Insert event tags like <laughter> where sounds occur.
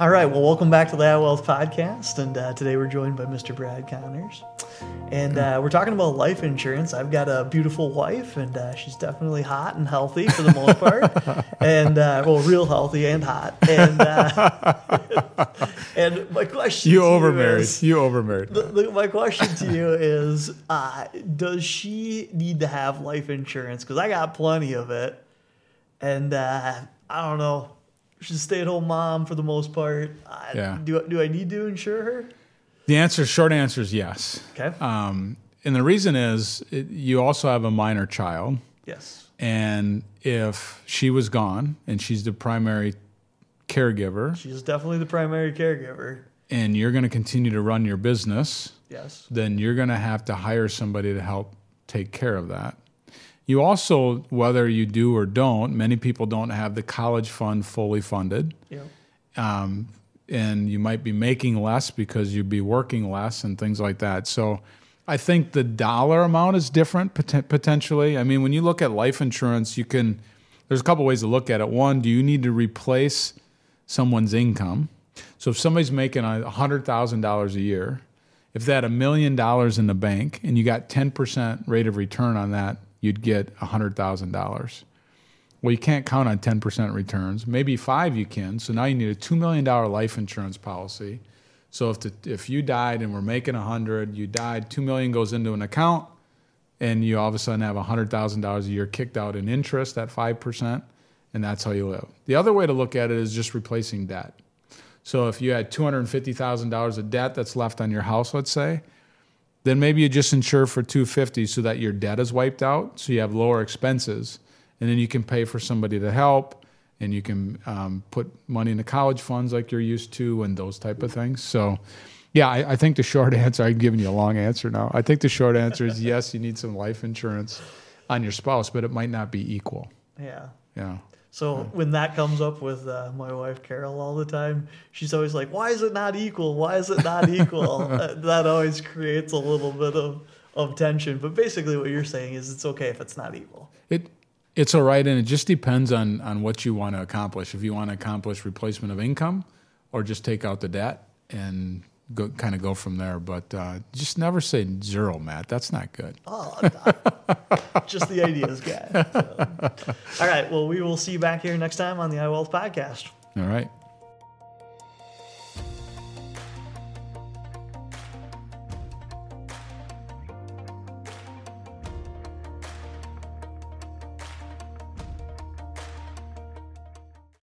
All right. Well, welcome back to the iWealth podcast, and uh, today we're joined by Mr. Brad Connors, and uh, we're talking about life insurance. I've got a beautiful wife, and uh, she's definitely hot and healthy for the most part, <laughs> and uh, well, real healthy and hot. And uh, <laughs> and my question, You to overmarried. is- You overmarried. the, the, my question to you is: uh, Does she need to have life insurance? Because I got plenty of it, and uh, I don't know. She's a stay-at-home mom for the most part. I, Yeah. Do do I need to insure her? The answer, short answer is yes. Okay. Um, and the reason is it, you also have a minor child. yes. And if she was gone and she's the primary caregiver She's definitely the primary caregiver. and you're going to continue to run your business, Yes. then you're going to have to hire somebody to help take care of that. You also, whether you do or don't, many people don't have the college fund fully funded. Yeah. um, and you might be making less because you'd be working less and things like that. So I think the dollar amount is different poten- potentially. I mean, when you look at life insurance, you can, there's a couple ways to look at it. One, do you need to replace someone's income? So if somebody's making a $100,000 a year, if they had a million dollars in the bank and you got 10% rate of return on that, you'd get $100,000. Well, you can't count on 10% returns. Maybe five you can. So now you need a $2 million life insurance policy. So if, the, if you died and we're making 100, you died, 2 million goes into an account, and you all of a sudden have $100,000 a year kicked out in interest at 5%, and that's how you live. The other way to look at it is just replacing debt. So if you had $250,000 of debt that's left on your house, let's say, then maybe you just insure for 250 so that your debt is wiped out so you have lower expenses and then you can pay for somebody to help and you can um, put money into college funds like you're used to and those type of things. So yeah I, I think the short <laughs> answer i'm giving you a long answer now. I think the short answer is yes you need some life insurance on your spouse but it might not be equal. Yeah. yeah So when that comes up with uh, my wife Carol all the time, she's always like, "Why is it not equal? Why is it not equal?" <laughs> Uh, that always creates a little bit of of tension. But basically, what you're saying is it's okay if it's not equal. It it's all right, and it just depends on on what you want to accomplish. If you want to accomplish replacement of income, or just take out the debt and go kind of go from there. But uh, just never say zero, Matt. That's not good. Oh, <laughs> just the ideas guy. So. All right. Well, we will see you back here next time on the iWealth podcast. All right.